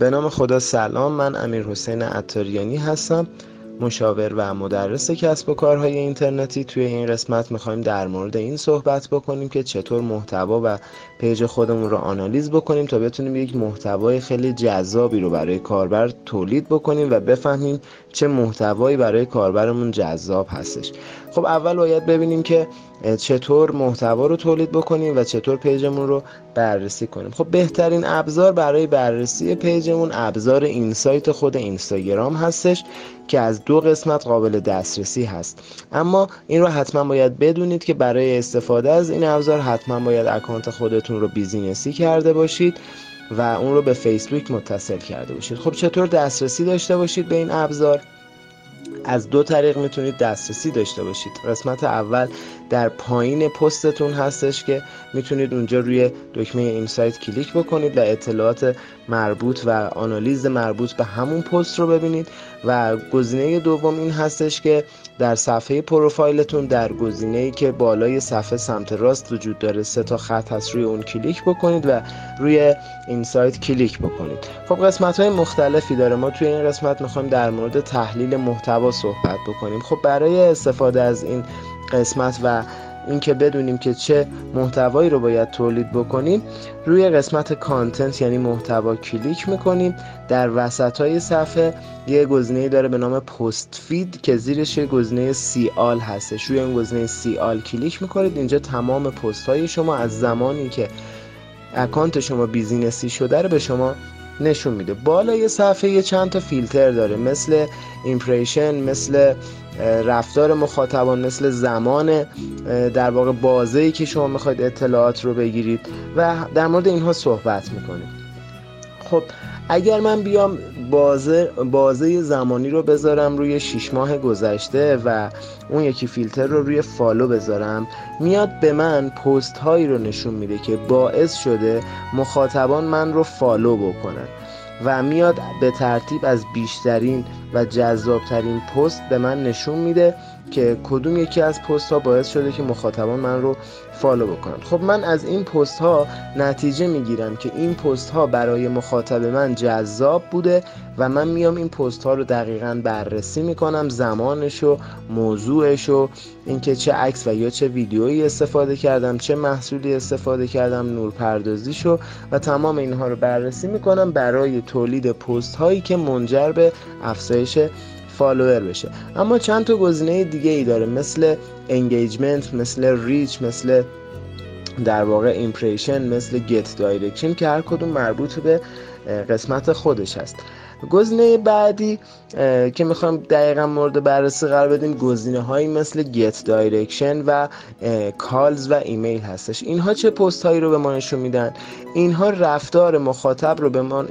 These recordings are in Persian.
به نام خدا سلام من امیر حسین عطاریانی هستم مشاور و مدرس کسب و کارهای اینترنتی. توی این قسمت می‌خوایم در مورد این صحبت بکنیم که چطور محتوا و پیج خودمون رو آنالیز بکنیم تا بتونیم یک محتوای خیلی جذابی رو برای کاربر تولید بکنیم و بفهمیم چه محتوایی برای کاربرمون جذاب هستش. خب اول باید ببینیم که چطور محتوا رو تولید بکنیم و چطور پیجمون رو بررسی کنیم. خب بهترین ابزار برای بررسی پیجمون ابزار insight خود اینستاگرام هستش که از دو قسمت قابل دسترسی هست. اما این رو حتما باید بدونید که برای استفاده از این ابزار حتما باید اکانت خودتون رو business ی کرده باشید و اون رو به فیسبوک متصل کرده باشید. خب چطور دسترسی داشته باشید به این ابزار؟ از دو طریق می‌تونید دسترسی داشته باشید. قسمت اول در پایین پستتون هستش که می‌تونید اونجا روی دکمه insight کلیک بکنید و اطلاعات مربوط و آنالیز مربوط به همون پست رو ببینید. و گزینه دوم این هستش که در صفحه پروفایلتون در گزینه ای که بالای صفحه سمت راست وجود داره سه تا خط هست روی اون کلیک بکنید و روی insight کلیک بکنید. خب قسمت های مختلفی داره. ما توی این قسمت می‌خوایم در مورد تحلیل محتوا صحبت بکنیم. خب برای استفاده از این قسمت و اینکه بدونیم که چه محتوایی رو باید تولید بکنیم روی قسمت content یعنی محتوا کلیک می‌کنیم. در وسط های صفحه یه گزینه داره به نام post feed که زیرش یه گزینه see all هستش. روی این گزینه see all کلیک می‌کنید اینجا تمام پست های شما از زمانی که اکانت شما business ی شده رو به شما نشون میده. بالای صفحه یه چند تا فیلتر داره مثل impression مثل رفتار مخاطبان مثل زمان در واقع بازه که شما می‌خواید اطلاعات رو بگیرید و در مورد اینها صحبت می‌کنیم خب اگر من بیام بازه, بازه زمانی رو بذارم روی 6 ماه گذشته و اون یکی فیلتر رو روی follow بذارم میاد به من پست هایی رو نشون میده که باعث شده مخاطبان من رو follow بکنن. و میاد به ترتیب از بیشترین و جذابترین پست به من نشون میده که کدوم یکی از پست ها باعث شده که مخاطبان من رو فالو بکنن. خب من از این پست ها نتیجه می‌گیرم که این پست ها برای مخاطب من جذاب بوده و من میام این پست ها رو دقیقا بررسی می‌کنم زمانش و موضوعش و اینکه چه عکس و یا چه ویدیویی استفاده کردم چه محصولی استفاده کردم نورپردازیشو و تمام اینها رو بررسی می‌کنم برای تولید پست هایی که منجر به افزایش فالوور بشه. اما چند تا گزینه دیگه ای داره مثل engagement مثل reach مثل در واقع impression مثل get direction که هر کدوم مربوط به قسمت خودش هست. گزینه بعدی که می‌خوام دقیقا مورد بررسی قرار بدیم گزینه هایی مثل get direction و کالز و ایمیل هستش. اینها چه پست هایی رو به ما نشون میدن؟ اینها رفتار مخاطب رو به ما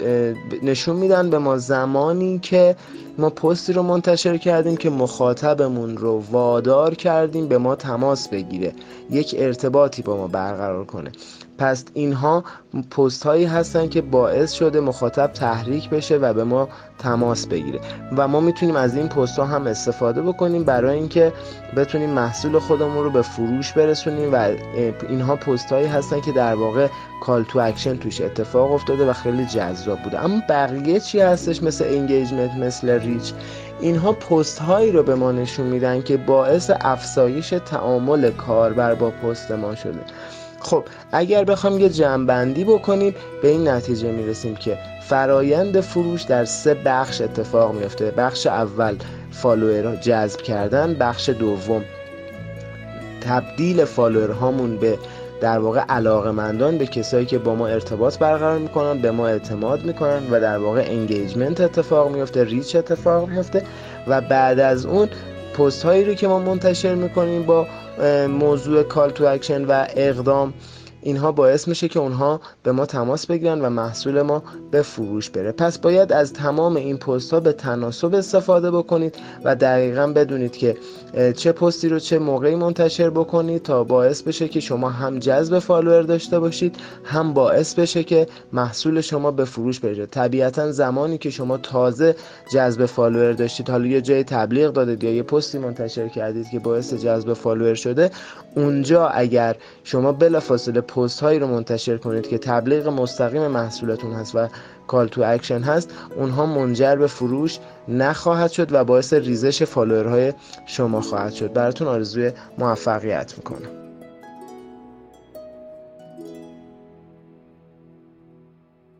نشون میدن به ما زمانی که ما پستی رو منتشر کردیم که مخاطبمون رو وادار کردیم به ما تماس بگیره. یک ارتباطی با ما برقرار کنه. پس اینها پست هایی هستن که باعث شده مخاطب تحریک بشه و به ما تماس بگیره. و ما می‌تونیم از این پست ها هم استفاده بکنیم برای اینکه بتونیم محصول خودمون رو به فروش برسونیم و اینها پست هایی هستن که در واقع call to action توش اتفاق افتاده و خیلی جذاب بوده. اما بقیه چی هستش مثل engagement مثل reach اینها پست هایی رو به ما نشون میدن که باعث افزایش تعامل کاربر با پست ما شده. خب اگر بخوام یه جمعبندی بکنیم به این نتیجه می‌رسیم که فرایند فروش در سه بخش اتفاق میفته بخش اول follower جذب کردن. بخش دوم تبدیل follower هامون به در واقع علاقه به کسایی که با ما ارتباط برقرار می‌کنن به ما اعتماد می‌کنن و در واقع engagement اتفاق میفته reach اتفاق میفته و بعد از اون پست هایی رو که ما منتشر می‌کنیم با موضوع call to action و اقدام اینها باعث میشه که اونها به ما تماس بگیرن و محصول ما به فروش بره. پس باید از تمام این پست ها به تناسب استفاده بکنید و دقیقا بدونید که چه پستی رو چه موقعی منتشر بکنید تا باعث بشه که شما هم جذب follower داشته باشید هم باعث بشه که محصول شما به فروش بره. طبیعتا زمانی که شما تازه جذب follower داشتید حالا یه جای تبلیغ دادید یا یه پستی منتشر کردید که باعث جذب follower شده اونجا اگر شما بلافاصله پست هایی رو منتشر کنید که تبلیغ مستقیم محصولتون هست و call to action هست اونها منجر به فروش نخواهد شد و باعث ریزش follower های شما خواهد شد. براتون آرزوی موفقیت می‌کنم.